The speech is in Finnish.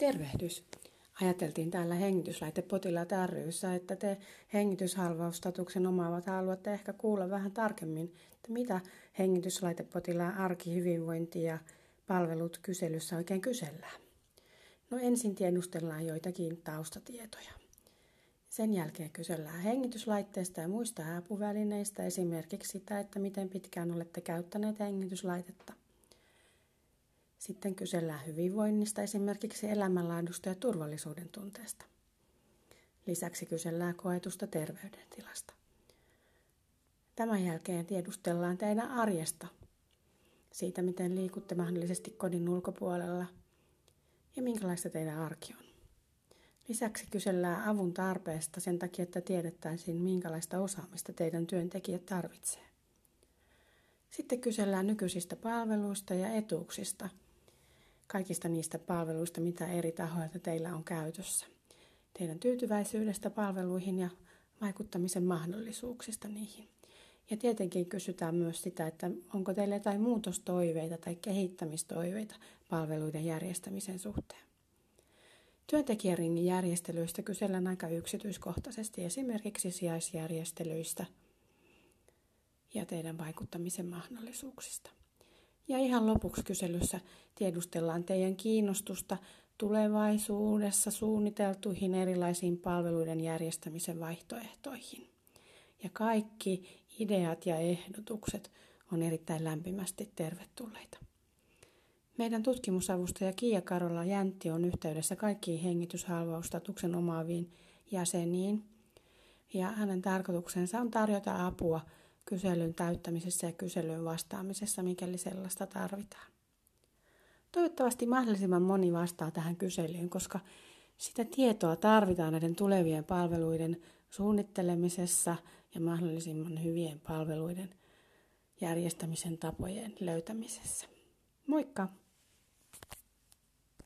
Tervehdys. Ajateltiin täällä hengityslaitepotilaat ryssä, että te hengityshalvaustatuksen omaavat haluatte ehkä kuulla vähän tarkemmin, että mitä hengityslaitepotilaan arki, hyvinvointi ja palvelut kyselyssä oikein kysellään. No ensin tiedustellaan joitakin taustatietoja. Sen jälkeen kysellään hengityslaitteista ja muista apuvälineistä, esimerkiksi sitä, että miten pitkään olette käyttäneet hengityslaitetta. Sitten kysellään hyvinvoinnista, esimerkiksi elämänlaadusta ja turvallisuuden tunteesta. Lisäksi kysellään koetusta terveydentilasta. Tämän jälkeen tiedustellaan teidän arjesta, siitä miten liikutte mahdollisesti kodin ulkopuolella ja minkälaista teidän arki on. Lisäksi kysellään avun tarpeesta sen takia, että tiedettäisiin, minkälaista osaamista teidän työntekijät tarvitsee. Sitten kysellään nykyisistä palveluista ja etuuksista – kaikista niistä palveluista, mitä eri tahoilta teillä on käytössä. Teidän tyytyväisyydestä palveluihin ja vaikuttamisen mahdollisuuksista niihin. Ja tietenkin kysytään myös sitä, että onko teillä jotain muutostoiveita tai kehittämistoiveita palveluiden järjestämisen suhteen. Työntekijäringin järjestelyistä kysellään aika yksityiskohtaisesti esimerkiksi sijaisjärjestelyistä ja teidän vaikuttamisen mahdollisuuksista. Ja ihan lopuksi kyselyssä tiedustellaan teidän kiinnostusta tulevaisuudessa suunniteltuihin erilaisiin palveluiden järjestämisen vaihtoehtoihin. Ja kaikki ideat ja ehdotukset on erittäin lämpimästi tervetulleita. Meidän tutkimusavustaja Kiia Karola Jäntti on yhteydessä kaikkiin hengityshalvaustatuksen omaaviin jäseniin. Ja hänen tarkoituksensa on tarjota apua – kyselyn täyttämisessä ja kyselyyn vastaamisessa, mikäli sellaista tarvitaan. Toivottavasti mahdollisimman moni vastaa tähän kyselyyn, koska sitä tietoa tarvitaan näiden tulevien palveluiden suunnittelemisessa ja mahdollisimman hyvien palveluiden järjestämisen tapojen löytämisessä. Moikka!